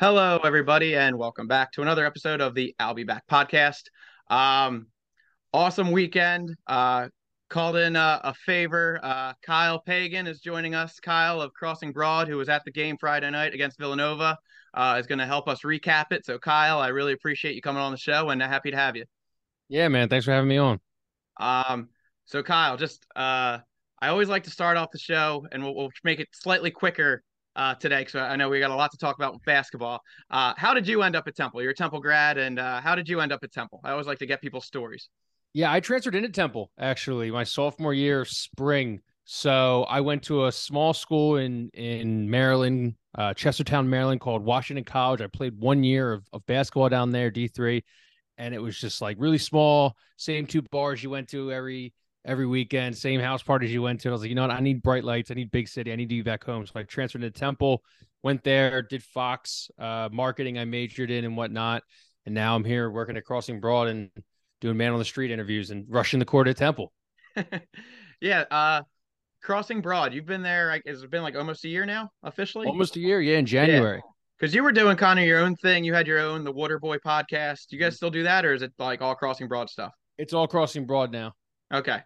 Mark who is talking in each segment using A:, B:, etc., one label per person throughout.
A: Hello, everybody, and welcome back to another episode of the I'll Be Back podcast. Um, awesome weekend. Uh, called in uh, a favor. Uh, Kyle Pagan is joining us. Kyle of Crossing Broad, who was at the game Friday night against Villanova, uh, is going to help us recap it. So, Kyle, I really appreciate you coming on the show, and happy to have you.
B: Yeah, man. Thanks for having me on.
A: Um, so Kyle, just uh, I always like to start off the show, and we'll, we'll make it slightly quicker uh, today because I know we got a lot to talk about with basketball. Uh, how did you end up at Temple? You're a Temple grad, and uh, how did you end up at Temple? I always like to get people's stories.
B: Yeah, I transferred into Temple actually my sophomore year spring. So I went to a small school in in Maryland, uh, Chestertown, Maryland, called Washington College. I played one year of, of basketball down there, D three, and it was just like really small. Same two bars you went to every every weekend, same house parties you went to. I was like, you know what? I need bright lights. I need big city. I need to be back home. So I transferred to Temple, went there, did Fox uh, marketing. I majored in and whatnot, and now I'm here working at Crossing Broad and doing man on the street interviews and rushing the court at Temple.
A: yeah, uh, Crossing Broad. You've been there. Like, has been like almost a year now officially?
B: Almost a year. Yeah, in January.
A: Because you were doing kind of your own thing. You had your own the Water Boy podcast. Do you guys still do that, or is it like all Crossing Broad stuff?
B: It's all Crossing Broad now.
A: Okay.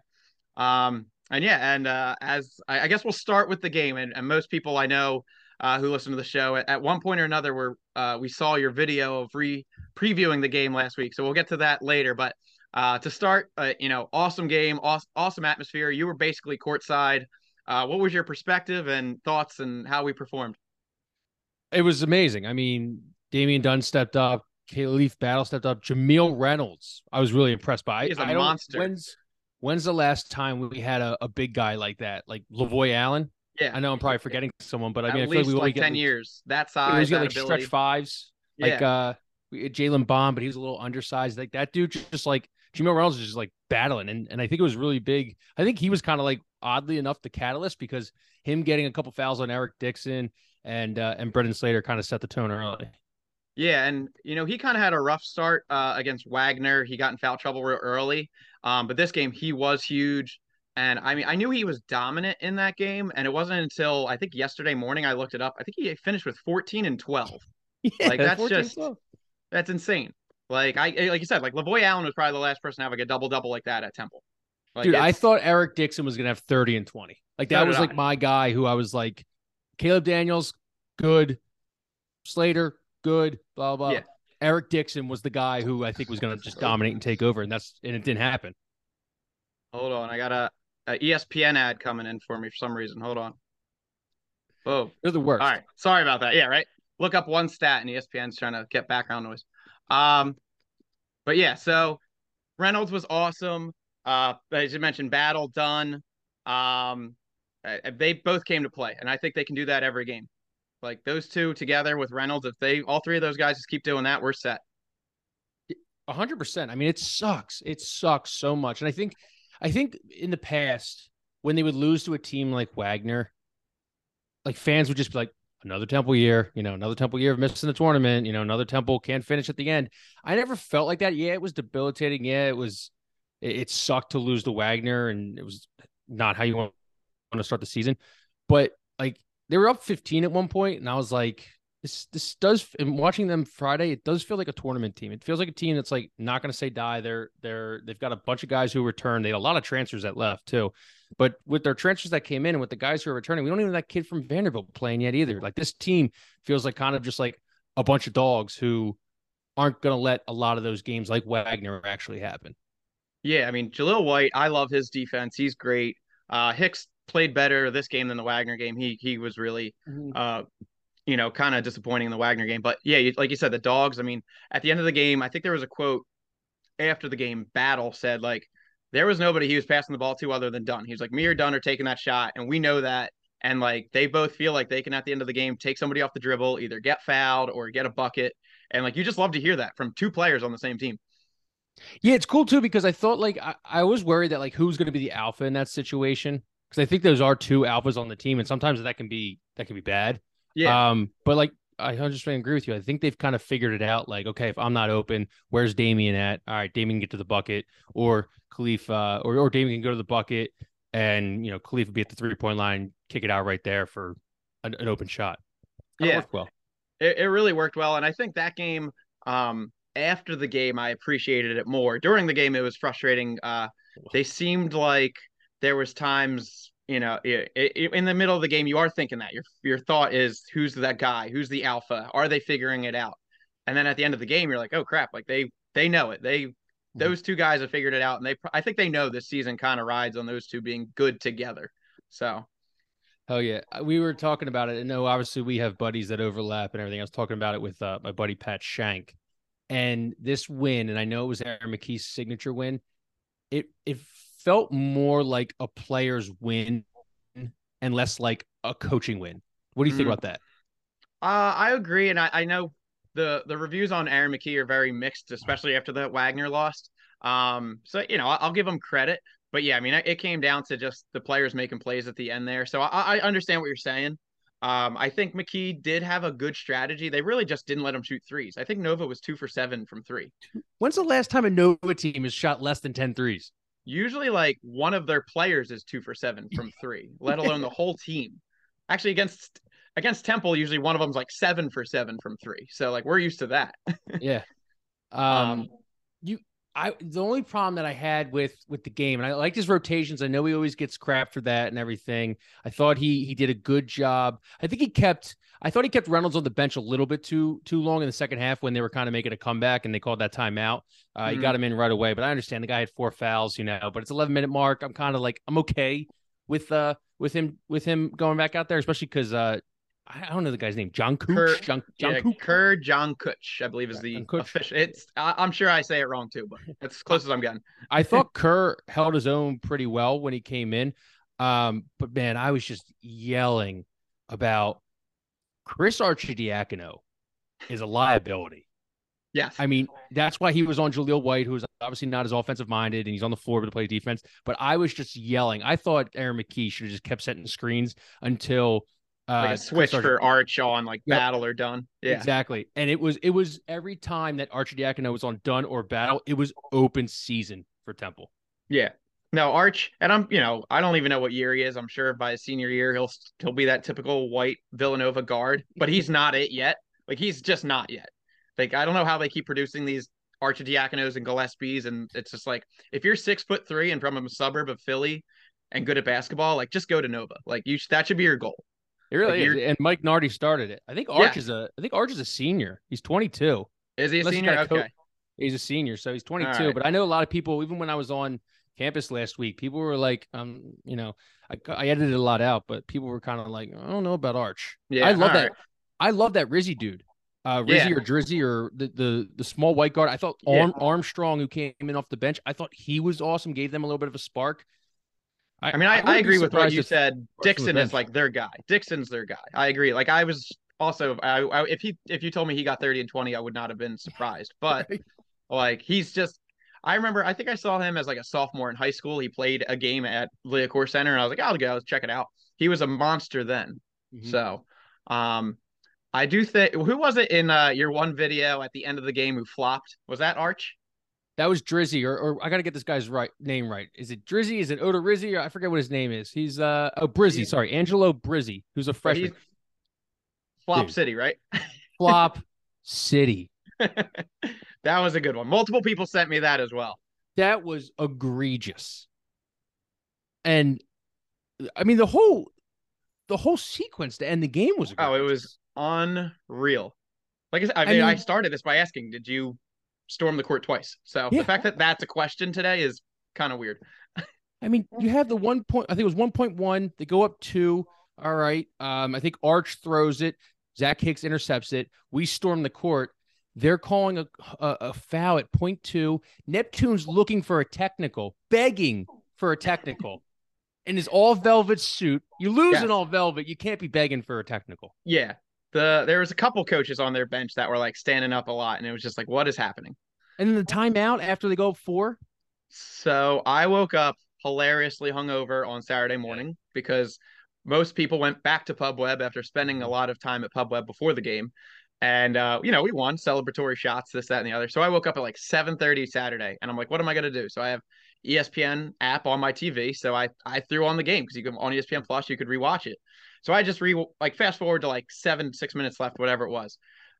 A: Um, and yeah, and uh, as I, I, guess we'll start with the game, and, and most people I know uh, who listen to the show at, at one point or another, where uh, we saw your video of re previewing the game last week, so we'll get to that later. But uh, to start, uh, you know, awesome game, awesome, awesome atmosphere. You were basically courtside. Uh, what was your perspective and thoughts, and how we performed?
B: It was amazing. I mean, Damian Dunn stepped up. Khalif Battle stepped up. Jamille Reynolds, I was really impressed by.
A: He's a monster.
B: When's When's the last time we had a, a big guy like that, like Lavoy Allen?
A: Yeah,
B: I know I'm probably forgetting someone, but I mean,
A: At
B: I feel
A: like
B: we
A: like ten
B: like,
A: years. That size,
B: got
A: like
B: ability. stretch fives,
A: yeah.
B: like uh, Jalen Bond, but he was a little undersized. Like that dude, just like Jamille Reynolds, is just like battling, and and I think it was really big. I think he was kind of like oddly enough the catalyst because him getting a couple fouls on Eric Dixon and uh, and Brandon Slater kind of set the tone early.
A: Yeah, and you know he kind of had a rough start uh, against Wagner. He got in foul trouble real early, um, but this game he was huge. And I mean, I knew he was dominant in that game, and it wasn't until I think yesterday morning I looked it up. I think he finished with 14 and 12. Yeah, like that's 14, just 12. that's insane. Like I like you said, like Lavoy Allen was probably the last person to have like a double double like that at Temple.
B: Like, Dude, I thought Eric Dixon was gonna have 30 and 20. Like that was like my guy who I was like, Caleb Daniels, good. Slater, good. Blah blah. Yeah. Eric Dixon was the guy who I think was gonna just dominate and take over, and that's and it didn't happen.
A: Hold on, I got a, a ESPN ad coming in for me for some reason. Hold on. Oh,
B: they're the worst.
A: All right, sorry about that. Yeah, right. Look up one stat, and ESPN's trying to get background noise. Um, but yeah, so Reynolds was awesome. Uh, as you mentioned, Battle done. Um, they both came to play, and I think they can do that every game. Like those two together with Reynolds, if they all three of those guys just keep doing that, we're set.
B: hundred percent. I mean, it sucks. It sucks so much, and I think, I think in the past when they would lose to a team like Wagner, like fans would just be like, another Temple year, you know, another Temple year of missing the tournament, you know, another Temple can't finish at the end. I never felt like that. Yeah, it was debilitating. Yeah, it was. It, it sucked to lose to Wagner, and it was not how you want, want to start the season. But like they were up 15 at one point, and I was like, this this does. And watching them Friday, it does feel like a tournament team. It feels like a team that's like not going to say die. They're they're they've got a bunch of guys who return. They had a lot of transfers that left too, but with their transfers that came in and with the guys who are returning, we don't even have that kid from Vanderbilt playing yet either. Like this team feels like kind of just like a bunch of dogs who aren't going to let a lot of those games like Wagner actually happen.
A: Yeah, I mean Jahlil White, I love his defense. He's great. Uh, Hicks played better this game than the Wagner game. He he was really mm-hmm. uh you know kind of disappointing in the Wagner game. But yeah, like you said, the dogs. I mean, at the end of the game, I think there was a quote after the game. Battle said like there was nobody he was passing the ball to other than Dunn. He was like me or Dunn are taking that shot, and we know that. And like they both feel like they can at the end of the game take somebody off the dribble, either get fouled or get a bucket. And like you just love to hear that from two players on the same team.
B: Yeah, it's cool too because I thought like I, I was worried that like who's going to be the alpha in that situation because I think those are two alphas on the team, and sometimes that can be that can be bad.
A: Yeah.
B: Um, but like I 100 agree with you. I think they've kind of figured it out. Like, okay, if I'm not open, where's Damian at? All right, Damian can get to the bucket, or Khalif, uh, or or Damian can go to the bucket, and you know Khalif would be at the three point line, kick it out right there for an, an open shot.
A: yeah.
B: well.
A: it, it really worked well. And I think that game, um, after the game, I appreciated it more. During the game, it was frustrating. Uh, they seemed like there was times, you know, it, it, in the middle of the game, you are thinking that your your thought is, who's that guy? Who's the alpha? Are they figuring it out? And then at the end of the game, you're like, oh crap! Like they they know it. They mm-hmm. those two guys have figured it out, and they I think they know this season kind of rides on those two being good together. So
B: Oh yeah, uh, we were talking about it. And no, obviously we have buddies that overlap and everything. I was talking about it with uh, my buddy Pat Shank, and this win, and I know it was Aaron McKie's signature win. It it felt more like a player's win and less like a coaching win. What do you think mm. about that?
A: Uh, I agree, and I, I know the the reviews on Aaron McKie are very mixed, especially after the Wagner lost. Um, so you know, I'll give him credit but yeah, I mean, it came down to just the players making plays at the end there. So I, I understand what you're saying. Um, I think McKie did have a good strategy. They really just didn't let him shoot threes. I think Nova was two for seven from three.
B: When's the last time a Nova team has shot less than 10 threes?
A: Usually, like one of their players is two for seven from three, let alone the whole team. Actually, against against Temple, usually one of them's like seven for seven from three. So like we're used to that.
B: yeah. Um, um, you I the only problem that I had with with the game, and I like his rotations. I know he always gets crap for that and everything. I thought he he did a good job. I think he kept. I thought he kept Reynolds on the bench a little bit too too long in the second half when they were kind of making a comeback and they called that timeout. Uh, mm-hmm. He got him in right away, but I understand the guy had four fouls, you know. But it's 11 minute mark. I'm kind of like I'm okay with uh with him with him going back out there, especially because uh I don't know the guy's name. John Cooch. Kerr, John, John
A: yeah,
B: Cooch?
A: Kerr John Cooch, I believe is the official. It's I, am sure I say it wrong too, but it's as close as I'm getting.
B: I thought Kerr held his own pretty well when he came in. Um, but man, I was just yelling about Chris Arcidiacono is a liability.
A: Yes.
B: I mean, that's why he was on Jahlil White, who's obviously not as offensive minded and he's on the floor to play defense. But I was just yelling. I thought Aaron McKie should have just kept setting screens until
A: like a uh, switch for Arch on like yep. battle or done. Yeah,
B: exactly. And it was it was every time that Arcidiacono was on done or battle, it was open season for Temple.
A: Yeah. No, Arch, and I'm you know I don't even know what year he is. I'm sure by his senior year he'll he'll be that typical white Villanova guard, but he's not it yet. Like he's just not yet. Like I don't know how they keep producing these Arcidiaconos and Gillespies, and it's just like if you're six foot three and from a suburb of Philly and good at basketball, like just go to Nova. Like you that should be your goal.
B: It really like is. And Mike Nardi started it. I think Arch yeah. is a I think Arch is a senior. He's 22.
A: Is he a Unless senior? Okay.
B: he's a senior, so he's 22. Right. But I know a lot of people, even when I was on campus last week, people were like, um, you know, I, I edited a lot out, but people were kind of like, I don't know about Arch. Yeah, I love that. Right. I love that Rizzy dude. Uh, Rizzy yeah. or Drizzy or the, the the small white guard. I thought Arm, yeah. Armstrong, who came in off the bench, I thought he was awesome. Gave them a little bit of a spark.
A: I, I mean, I, I, I agree with what you said. Dixon is like their guy. Dixon's their guy. I agree. Like I was also, I, I, if he if you told me he got thirty and twenty, I would not have been surprised. But like he's just. I remember. I think I saw him as like a sophomore in high school. He played a game at Liacouras Center, and I was like, I'll go check it out. He was a monster then. Mm-hmm. So, um, I do think who was it in uh, your one video at the end of the game who flopped? Was that Arch?
B: That was Drizzy, or, or I got to get this guy's right name right. Is it Drizzy? Is it Oda Rizzi? Or I forget what his name is. He's uh oh Brizzi, yeah. sorry, Angelo Brizzi, who's a freshman.
A: Flop Dude. City, right?
B: Flop City.
A: that was a good one. Multiple people sent me that as well.
B: That was egregious. And I mean the whole the whole sequence to end the game was egregious.
A: oh, it was unreal. Like I said, I mean, I, mean, I started this by asking, did you storm the court twice. So yeah. the fact that that's a question today is kind of weird.
B: I mean, you have the one point. I think it was one point one. They go up two. All right. Um, I think Arch throws it. Zach Hicks intercepts it. We storm the court. They're calling a, a, a foul at point two. Neptune's looking for a technical, begging for a technical. in his all velvet suit. You lose yes. in all velvet. You can't be begging for a technical.
A: Yeah the there was a couple coaches on their bench that were like standing up a lot, and it was just like, what is happening?
B: And then the timeout after they go four.
A: So I woke up hilariously hungover on Saturday morning because most people went back to Pub Webb after spending a lot of time at Pub Webb before the game. And uh, you know, we won celebratory shots, this, that, and the other. So I woke up at like 7:30 Saturday, and I'm like, what am I gonna do? So I have ESPN app on my TV, so I I threw on the game because you can on ESPN Plus you could rewatch it. So I just re like fast forward to like seven, six minutes left, whatever it was.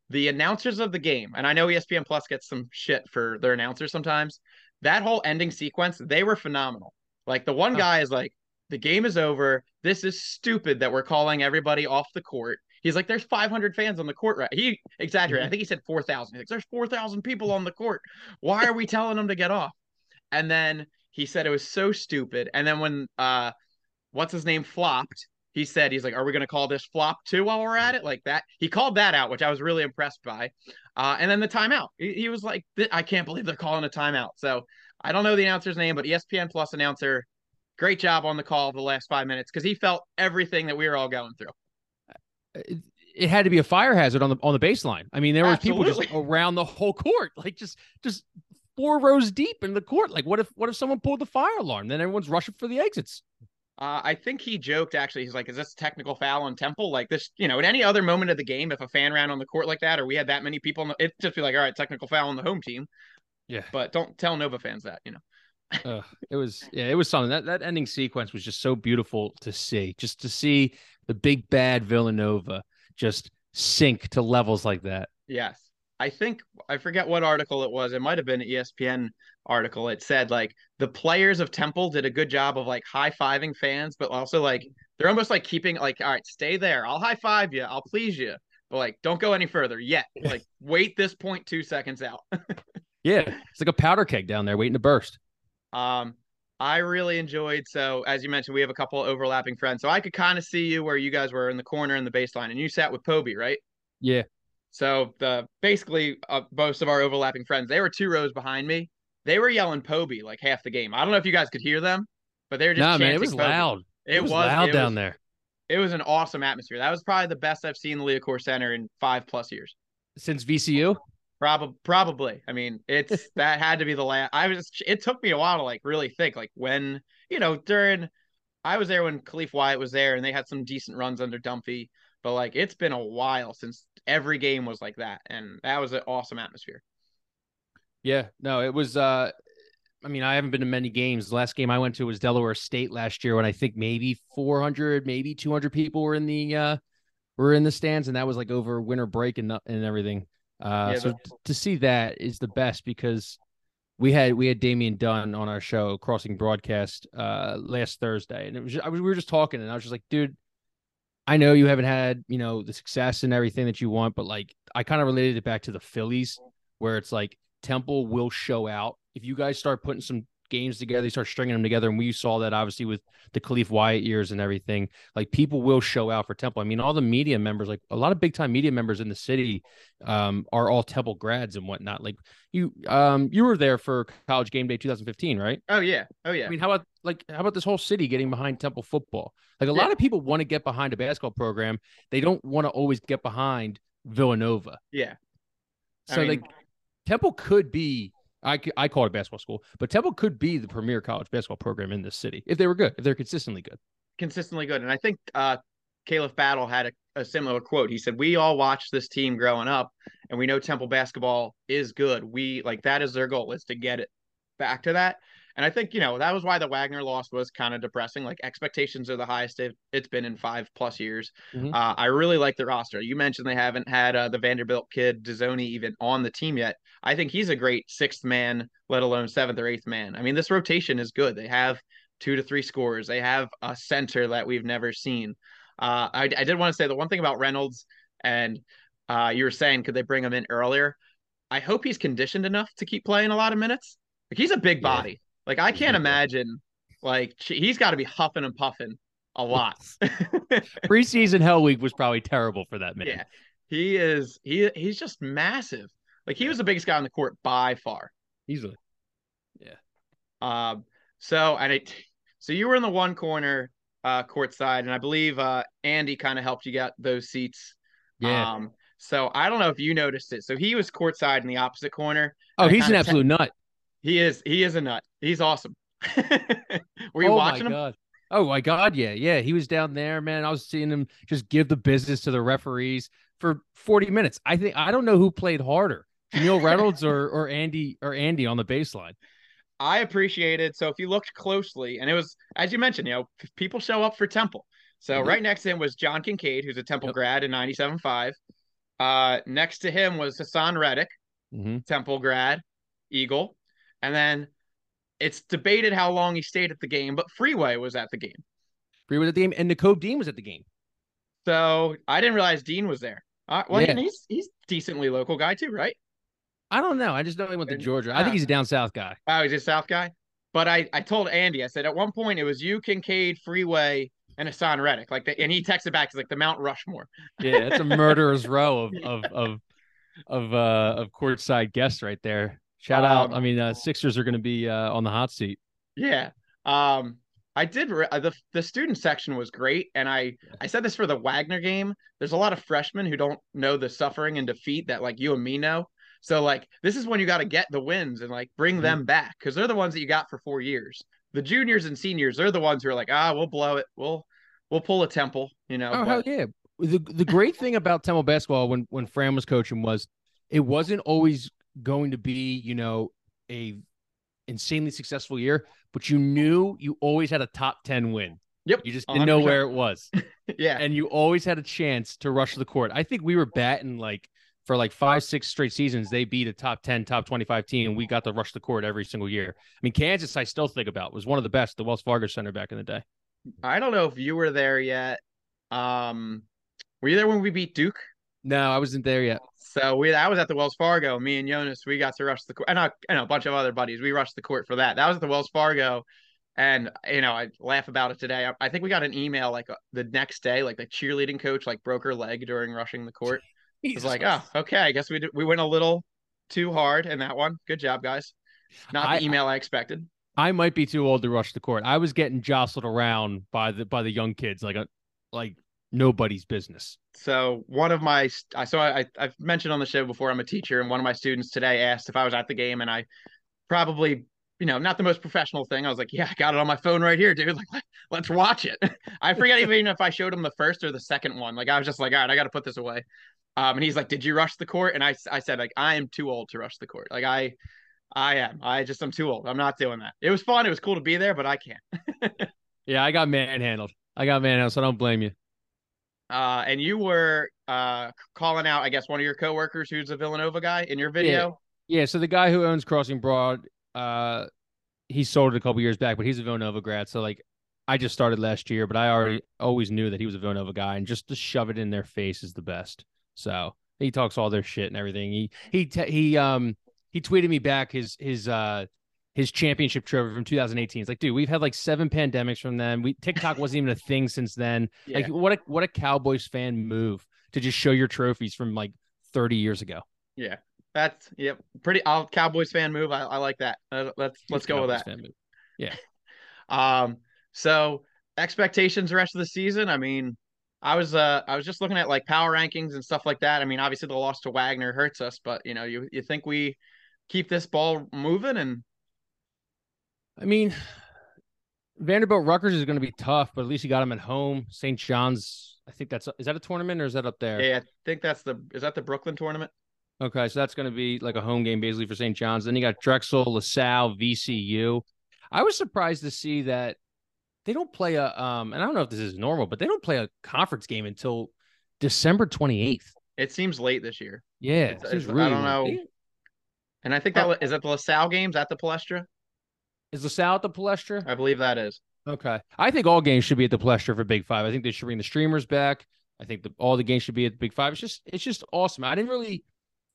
A: The announcers of the game, and I know ESPN Plus gets some shit for their announcers sometimes. That whole ending sequence, they were phenomenal. Like the one guy is like, the game is over. This is stupid that we're calling everybody off the court. He's like, there's 500 fans on the court, right? He exaggerated. Mm-hmm. I think he said 4,000. He's like, there's 4,000 people on the court. Why are we telling them to get off? And then he said it was so stupid. And then when uh, what's his name flopped, he said he's like, "Are we going to call this flop too while we're at it?" Like that. He called that out, which I was really impressed by. Uh, and then the timeout. He, he was like, "I can't believe they're calling a timeout." So I don't know the announcer's name, but ESPN Plus announcer, great job on the call the last five minutes because he felt everything that we were all going through.
B: It, it, had to be a fire hazard on the on the baseline. I mean, there were people just around the whole court, like just just four rows deep in the court. Like, what if what if someone pulled the fire alarm? Then everyone's rushing for the exits.
A: Uh, I think he joked actually. He's like, "Is this technical foul on Temple?" Like this, you know, at any other moment of the game, if a fan ran on the court like that, or we had that many people, it'd just be like, "All right, technical foul on the home team."
B: Yeah,
A: but don't tell Nova fans that, you know.
B: uh, it was yeah, it was something that that ending sequence was just so beautiful to see. Just to see the big bad Villanova just sink to levels like that.
A: Yes. I think I forget what article it was. It might have been an ESPN article. It said like the players of Temple did a good job of like high fiving fans, but also like they're almost like keeping like, all right, stay there. I'll high five you. I'll please you, but like don't go any further yet. Like wait this point two seconds out.
B: yeah, it's like a powder keg down there waiting to burst.
A: Um, I really enjoyed. So as you mentioned, we have a couple overlapping friends, so I could kind of see you where you guys were in the corner in the baseline, and you sat with Poby, right?
B: Yeah.
A: So the basically uh, most of our overlapping friends, they were two rows behind me. They were yelling Poby like half the game. I don't know if you guys could hear them, but they were just
B: nah, man, it was Poby. loud. It, it was, was, loud it down was, there.
A: It was an awesome atmosphere. That was probably the best I've seen the Liacouras Center in five plus years.
B: Since VCU?
A: Probably, probably. I mean, it's that had to be the last. I was. It took me a while to like really think, like when you know during. I was there when Khalif Wyatt was there, and they had some decent runs under Dunphy. But like, it's been a while since every game was like that, and that was an awesome atmosphere.
B: Yeah, no, it was. uh I mean, I haven't been to many games. The last game I went to was Delaware State last year, when I think maybe 400, maybe 200 people were in the uh were in the stands, and that was like over winter break and and everything. Uh, yeah, so but- to see that is the best because we had we had Damian Dunn on our show, Crossing Broadcast, uh, last Thursday, and it was just, I was, we were just talking, and I was just like, dude, I know you haven't had, you know, the success and everything that you want, but like I kind of related it back to the Phillies where it's like Temple will show out. If you guys start putting some games together, they start stringing them together. And we saw that obviously with the Khalif Wyatt years and everything. Like people will show out for Temple. I mean, all the media members, like a lot of big time media members in the city, um, are all Temple grads and whatnot. Like you, um, you were there for College Game Day 2015, right?
A: Oh yeah, oh yeah.
B: I mean, how about like how about this whole city getting behind Temple football? Like a yeah. lot of people want to get behind a basketball program. They don't want to always get behind Villanova.
A: Yeah.
B: So I mean, like Temple could be I, I call it a basketball school, but Temple could be the premier college basketball program in this city if they were good, if they're consistently good.
A: Consistently good. And I think uh, Khalif Battle had a, a, similar quote. He said, We all watched this team growing up, and we know Temple basketball is good. We like that is their goal, is to get it back to that. And I think, you know, that was why the Wagner loss was kind of depressing. Like expectations are the highest it's been in five plus years. Mm-hmm. Uh, I really like the roster. You mentioned they haven't had uh, the Vanderbilt kid, Dezonie, even on the team yet. I think he's a great sixth man, let alone seventh or eighth man. I mean, this rotation is good. They have two to three scores. They have a center that we've never seen. Uh, I, I did want to say the one thing about Reynolds, and uh, you were saying, could they bring him in earlier? I hope he's conditioned enough to keep playing a lot of minutes. Like he's a big body. Like I can't imagine like he's got to be huffing and puffing a lot.
B: Preseason Hell Week was probably terrible for that man.
A: Yeah. He is he he's just massive. Like he was the biggest guy on the court by far.
B: Easily. Yeah.
A: Um so and it so you were in the one corner uh court side and I believe uh Andy kind of helped you get those seats.
B: Yeah. Um
A: so I don't know if you noticed it. So he was courtside in the opposite corner.
B: Oh, he's an absolute nut.
A: He is. He is a nut. He's awesome. Were you oh watching him?
B: God. Oh my God, yeah, yeah. He was down there, man. I was seeing him just give the business to the referees for 40 minutes. I think I don't know who played harder, Jamille Reynolds or or Andy or Andy on the baseline.
A: I appreciated. So if you looked closely, and it was as you mentioned, you know, people show up for Temple. So right next to him was John Kincade, who's a Temple yep. grad in 97.5. Uh, next to him was Haason Reddick, mm-hmm. Temple grad, Eagle. And then it's debated how long he stayed at the game, but Freeway was at the game.
B: Freeway was at the game, and Nakobe Dean was at the game.
A: So I didn't realize Dean was there. Uh, well, yeah. he's he's decently local guy too, right?
B: I don't know. I just know he went to Georgia. I think he's a down south guy.
A: Oh, he's a south guy. But I I told Andy, I said at one point it was you, Kincade, Freeway, and Haason Reddick. Like the, and he texted back, he's like the Mount Rushmore.
B: yeah, it's a murderer's row of of of of uh of courtside guests right there. Shout um, out. I mean, uh, Sixers are going to be uh, on the hot seat.
A: Yeah. Um, I did re- uh, the the student section was great, and I I said this for the Wagner game. There's a lot of freshmen who don't know the suffering and defeat that like you and me know. So like this is when you got to get the wins and like bring mm-hmm. them back because they're the ones that you got for four years. The juniors and seniors, they're the ones who are like, ah, we'll blow it. We'll we'll pull a temple, you know.
B: Oh but... hell yeah! The the great thing about Temple basketball when when Fran was coaching was it wasn't always going to be you know a insanely successful year, but you knew you always had a top ten win.
A: Yep.
B: You just didn't 100%. know where it was.
A: yeah.
B: And you always had a chance to rush the court. I think we were batting like for like five, six straight seasons, they beat a top 10, top 25 team, and we got to rush the court every single year. I mean, Kansas, I still think about, was one of the best, the Wells Fargo Center back in the day.
A: I don't know if you were there yet. Um, were you there when we beat Duke?
B: No, I wasn't there yet.
A: So we I was at the Wells Fargo. Me and Jonas, we got to rush the court, and a, and a bunch of other buddies. We rushed the court for that. That was at the Wells Fargo, and you know I laugh about it today. I, I think we got an email like uh, the next day, like the cheerleading coach like broke her leg during rushing the court. It's like, oh, okay. I guess we did, we went a little too hard in that one. Good job, guys. Not the I, email I expected.
B: I might be too old to rush the court. I was getting jostled around by the by the young kids, like a like nobody's business.
A: So one of my, I so I I've mentioned on the show before. I'm a teacher, and one of my students today asked if I was at the game, and I probably you know, not the most professional thing. I was like, yeah, I got it on my phone right here, dude. Like, let's watch it. I forget even if I showed him the first or the second one. Like, I was just like, all right, I got to put this away. Um, and he's like, did you rush the court? And I, I said, like, I am too old to rush the court. Like, I, I am. I just, I'm too old. I'm not doing that. It was fun. It was cool to be there, but I can't.
B: yeah, I got manhandled. I got manhandled, so I don't blame you.
A: Uh, and you were uh calling out, I guess, one of your coworkers who's a Villanova guy in your video.
B: Yeah. yeah so the guy who owns Crossing Broad, uh, he sold it a couple years back, but he's a Villanova grad. So like, I just started last year, but I already always knew that he was a Villanova guy, and just to shove it in their face is the best. So he talks all their shit and everything. He he he um he tweeted me back his his uh his championship trophy from 2018. It's like, dude, we've had like seven pandemics from then. We TikTok wasn't even a thing since then. Yeah. Like, what a what a Cowboys fan move to just show your trophies from like 30 years ago.
A: Yeah, that's yep, pretty. I'll Cowboys fan move. I, I like that. Uh, let's let's go Cowboys with that.
B: Yeah.
A: um. So expectations the rest of the season. I mean, I was uh I was just looking at like power rankings and stuff like that. I mean, obviously the loss to Wagner hurts us, but you know, you you think we keep this ball moving and
B: I mean, Vanderbilt Rutgers is going to be tough, but at least you got them at home. St. John's, I think that's is that a tournament or is that up there?
A: Yeah, I think that's the is that the Brooklyn tournament?
B: Okay, so that's going to be like a home game basically for St. John's. Then you got Drexel, LaSalle, VCU. I was surprised to see that they don't play a um, and I don't know if this is normal, but they don't play a conference game until December twenty eighth.
A: It seems late this year.
B: Yeah, it's,
A: it's, really I don't know. Late. And I think that uh, is that the LaSalle games at the Palestra.
B: Is LaSalle at the Palestra?
A: I believe that is.
B: Okay. I think all games should be at the Palestra for Big Five. I think they should bring the streamers back. I think the, all the games should be at the Big Five. It's just it's just awesome. I didn't really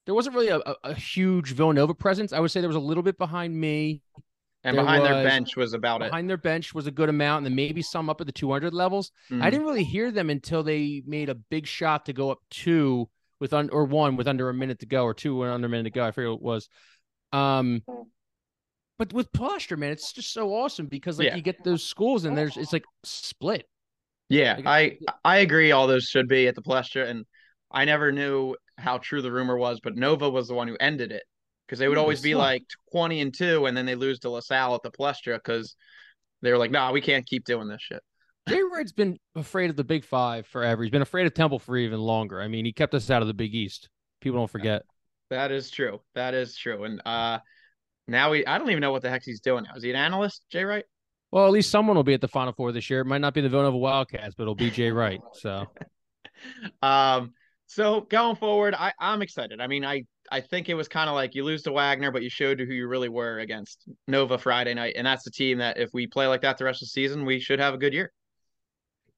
B: there wasn't really a, a, a huge Villanova presence. I would say there was a little bit behind me.
A: And there behind was, their bench was about
B: behind
A: it.
B: Behind their bench was a good amount, and then maybe some up at the 200 levels. Mm-hmm. I didn't really hear them until they made a big shot to go up two with un, or one with under a minute to go, or two under a minute to go. I forget what it was. Um, but with Palestra, man, it's just so awesome because like yeah. you get those schools and there's it's like split.
A: Yeah, like, I I agree. All those should be at the Palestra, and I never knew how true the rumor was, but Nova was the one who ended it because they would always be like twenty and two, and then they lose to LaSalle at the Palestra because they were like, "Nah, we can't keep doing this shit."
B: Jay Wright's been afraid of the Big Five forever. He's been afraid of Temple for even longer. I mean, he kept us out of the Big East. People don't forget.
A: That is true. That is true. And uh now he I don't even know what the heck he's doing now. Is he an analyst, Jay Wright?
B: Well, at least someone will be at the Final Four this year. It might not be the Villanova Wildcats, but it'll be Jay Wright. So,
A: um, so going forward, I I'm excited. I mean, I I think it was kind of like you lose to Wagner, but you showed who you really were against Nova Friday night, and that's the team that if we play like that the rest of the season, we should have a good year.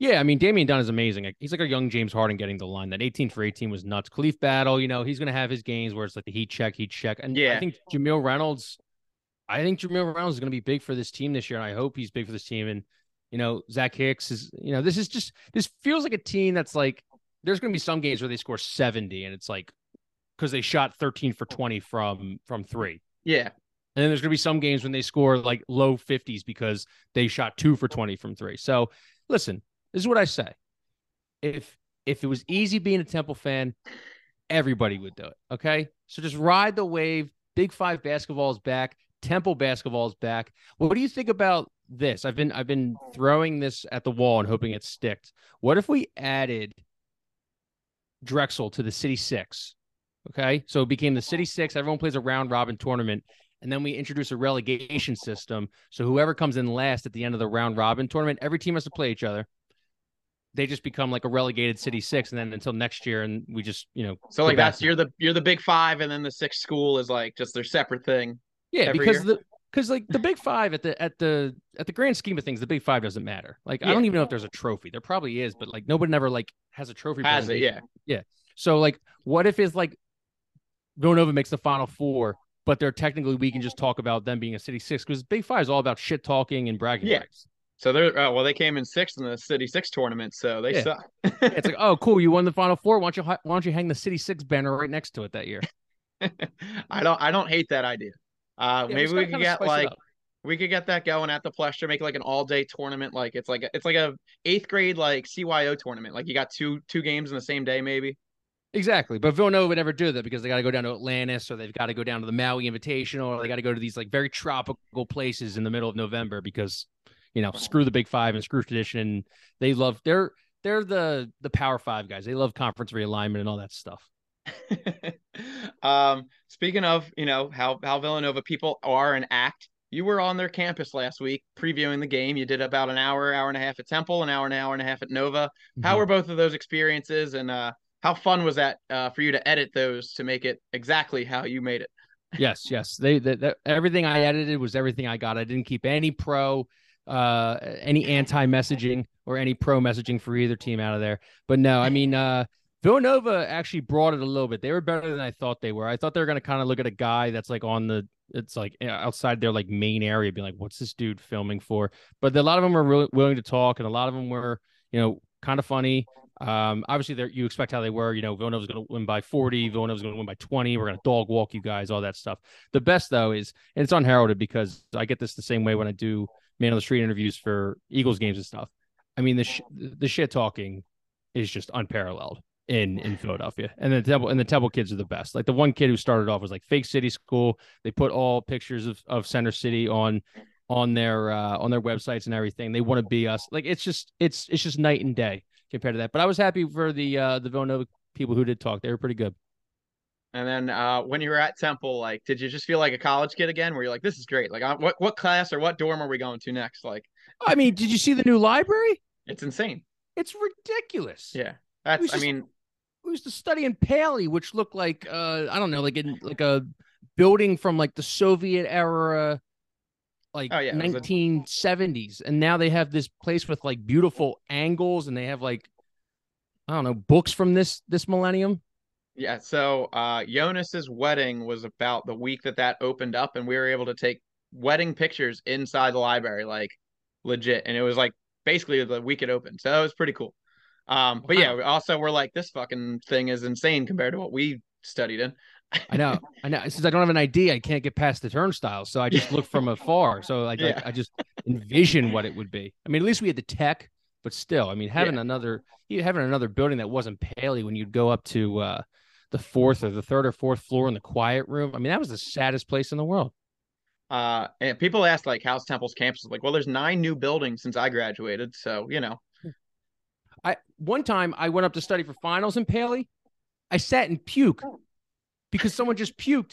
B: Yeah, I mean, Damian Dunn is amazing. He's like a young James Harden getting the line. That 18 for 18 was nuts. Khalif Battle, you know, he's going to have his games where it's like the heat check, heat check. And yeah. I think Jamille Reynolds, I think Jamille Reynolds is going to be big for this team this year. And I hope he's big for this team. And, you know, Zach Hicks is, you know, this is just, this feels like a team that's like, there's going to be some games where they score 70 and it's like, because they shot 13 for 20 from from three.
A: Yeah.
B: And then there's going to be some games when they score like low 50s because they shot two for 20 from three. So listen, this is what I say. If if it was easy being a Temple fan, everybody would do it. Okay. So just ride the wave. Big five basketball is back. Temple basketball is back. What do you think about this? I've been I've been throwing this at the wall and hoping it sticks. What if we added Drexel to the City Six? Okay. So it became the City Six. Everyone plays a round robin tournament. And then we introduce a relegation system. So whoever comes in last at the end of the round robin tournament, every team has to play each other they just become like a relegated city six and then until next year and we just you know
A: so like that's you're the you're the big five and then the sixth school is like just their separate thing
B: yeah because year. the because like the big five at the at the at the grand scheme of things the big five doesn't matter like yeah. i don't even know if there's a trophy there probably is but like nobody never like has a trophy
A: has it yeah
B: yeah so like what if it's like villanova makes the final four but they're technically we can just talk about them being a city six because big five is all about shit talking and bragging yeah. rights
A: so they're uh, well, they came in sixth in the City Six tournament, so they yeah. suck.
B: it's like, oh, cool, you won the Final Four. Why don't you why don't you hang the City Six banner right next to it that year?
A: I don't I don't hate that idea. Uh, yeah, maybe we could get like we could get that going at the Palestra, make like an all day tournament. Like it's like a, it's like a eighth grade like CYO tournament. Like you got two two games in the same day, maybe.
B: Exactly, but Villanova would never do that because they got to go down to Atlantis, or they've got to go down to the Maui Invitational, or they got to go to these like very tropical places in the middle of November because you know, screw the Big Five and screw tradition. They love they're they're the the Power Five guys. They love conference realignment and all that stuff.
A: um, speaking of, you know, how how Villanova people are and act. You were on their campus last week previewing the game. You did about an hour, hour and a half at Temple, an hour, an hour and a half at Nova. Mm-hmm. How were both of those experiences, and uh, how fun was that uh, for you to edit those to make it exactly how you made it?
B: yes, yes. They, they, everything I edited was everything I got. I didn't keep any pro uh any anti messaging or any pro messaging for either team out of there. But no, I mean uh Villanova actually brought it a little bit. They were better than I thought they were. I thought they were going to kind of look at a guy that's like on the it's like outside their like main area, be like, "What's this dude filming for?" But a lot of them were really willing to talk, and a lot of them were, you know, kind of funny. Um, obviously, there you expect how they were. You know, Villanova's going to win by 40. Villanova's going to win by 20. We're going to dog walk you guys, all that stuff. The best though is, and it's unheralded because I get this the same way when I do man on the street interviews for Eagles games and stuff. I mean, the sh- the shit talking is just unparalleled in in Philadelphia. And the Temple and the Temple kids are the best. Like the one kid who started off was like fake city school. They put all pictures of, of Center City on on their uh, on their websites and everything. They want to be us. Like it's just it's it's just night and day compared to that. But I was happy for the uh the Villanova people who did talk. They were pretty good.
A: And then uh, when you were at Temple, like, did you just feel like a college kid again? Where you're like, this is great. Like, uh, what what class or what dorm are we going to next? Like,
B: I mean, did you see the new library?
A: It's insane.
B: It's ridiculous.
A: Yeah, that's. I mean,
B: we used to study in Paley, which looked like uh, I don't know, like in like a building from like the Soviet era, like oh, yeah, 1970s, a... and now they have this place with like beautiful angles, and they have like I don't know books from this this millennium.
A: Yeah, so uh Jonas's wedding was about the week that that opened up and we were able to take wedding pictures inside the library like legit and it was like basically the week it opened. So that was pretty cool. Um but wow. yeah, also we're like this fucking thing is insane compared to what we studied in.
B: I know. I know. Since I don't have an ID, I can't get past the turnstile. So I just look from afar. So like, yeah. I just envision what it would be. I mean, at least we had the tech, but still, I mean, having yeah. another having another building that wasn't Paley when you'd go up to uh the fourth or the third or fourth floor in the quiet room. I mean, that was the saddest place in the world.
A: Uh, and people ask like, how's Temple's campus? Like, well, there's nine new buildings since I graduated, so you know.
B: I one time I went up to study for finals in Paley. I sat and puke because someone just puked.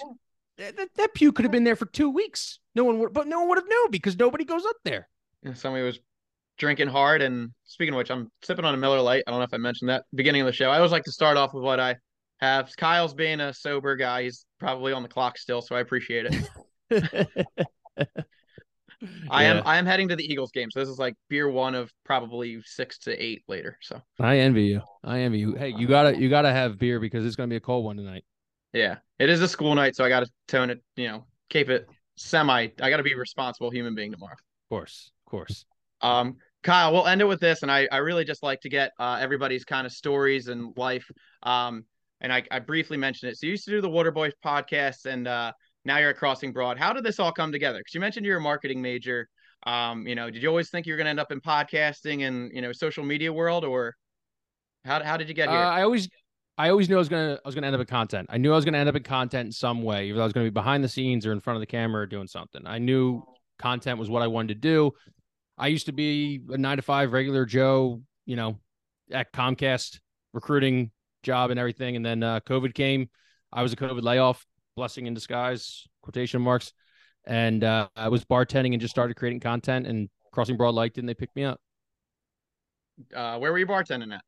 B: That, that, that puke could have been there for two weeks. No one would, but no one would have known because nobody goes up there.
A: And somebody was drinking hard. And speaking of which, I'm sipping on a Miller Lite. I don't know if I mentioned that beginning of the show. I always like to start off with what I have. Kyle's being a sober guy. He's probably on the clock still, so I appreciate it. I yeah. am I am heading to the Eagles game, so this is like beer one of probably six to eight later. So
B: I envy you. I envy you. Hey, you gotta you gotta have beer because it's gonna be a cold one tonight.
A: Yeah, it is a school night, so I gotta tone it. You know, keep it semi. I gotta be a responsible human being tomorrow. Of
B: course, of course.
A: Um, Kyle, we'll end it with this, and I I really just like to get uh, everybody's kind of stories and life. Um, and I I briefly mentioned it. So you used to do the Water Boys podcast, and uh now you're at Crossing Broad. How did this all come together? Because you mentioned you're a marketing major. Um, you know, did you always think you were going to end up in podcasting and you know social media world, or how how did you get here? Uh,
B: I always I always knew I was gonna I was gonna end up in content. I knew I was gonna end up in content in some way, either I was gonna be behind the scenes or in front of the camera or doing something. I knew content was what I wanted to do. I used to be a nine to five regular Joe, you know, at Comcast recruiting job and everything, and then uh, COVID came. I was a COVID layoff blessing in disguise, quotation marks. And uh, I was bartending and just started creating content, and Crossing Broad liked it, and they picked me up.
A: Uh, where were you bartending at?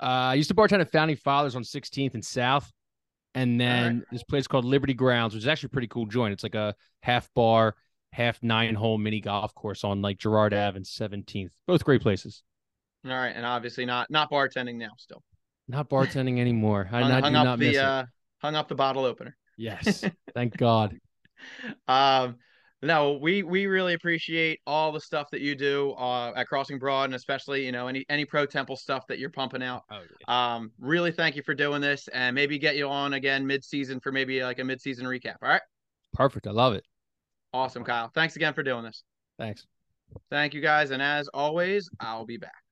B: Uh, I used to bartend at Founding Fathers on 16th and South, and then right. this place called Liberty Grounds, which is actually a pretty cool joint. It's like a half bar, half nine hole mini golf course on like Girard Ave and 17th. Both great places.
A: All right, and obviously not not bartending now. Still
B: not bartending anymore. I
A: hung,
B: not,
A: hung up the uh, hung up the bottle opener.
B: Yes. Thank God.
A: Um, no, we we really appreciate all the stuff that you do uh, at Crossing Broad, and especially you know any any pro temple stuff that you're pumping out. Oh, yeah. Um, really thank you for doing this, and maybe get you on again mid season for maybe like a mid season recap. All right.
B: Perfect. I love it.
A: Awesome, Kyle. Thanks again for doing this.
B: Thanks.
A: Thank you guys, and as always, I'll be back.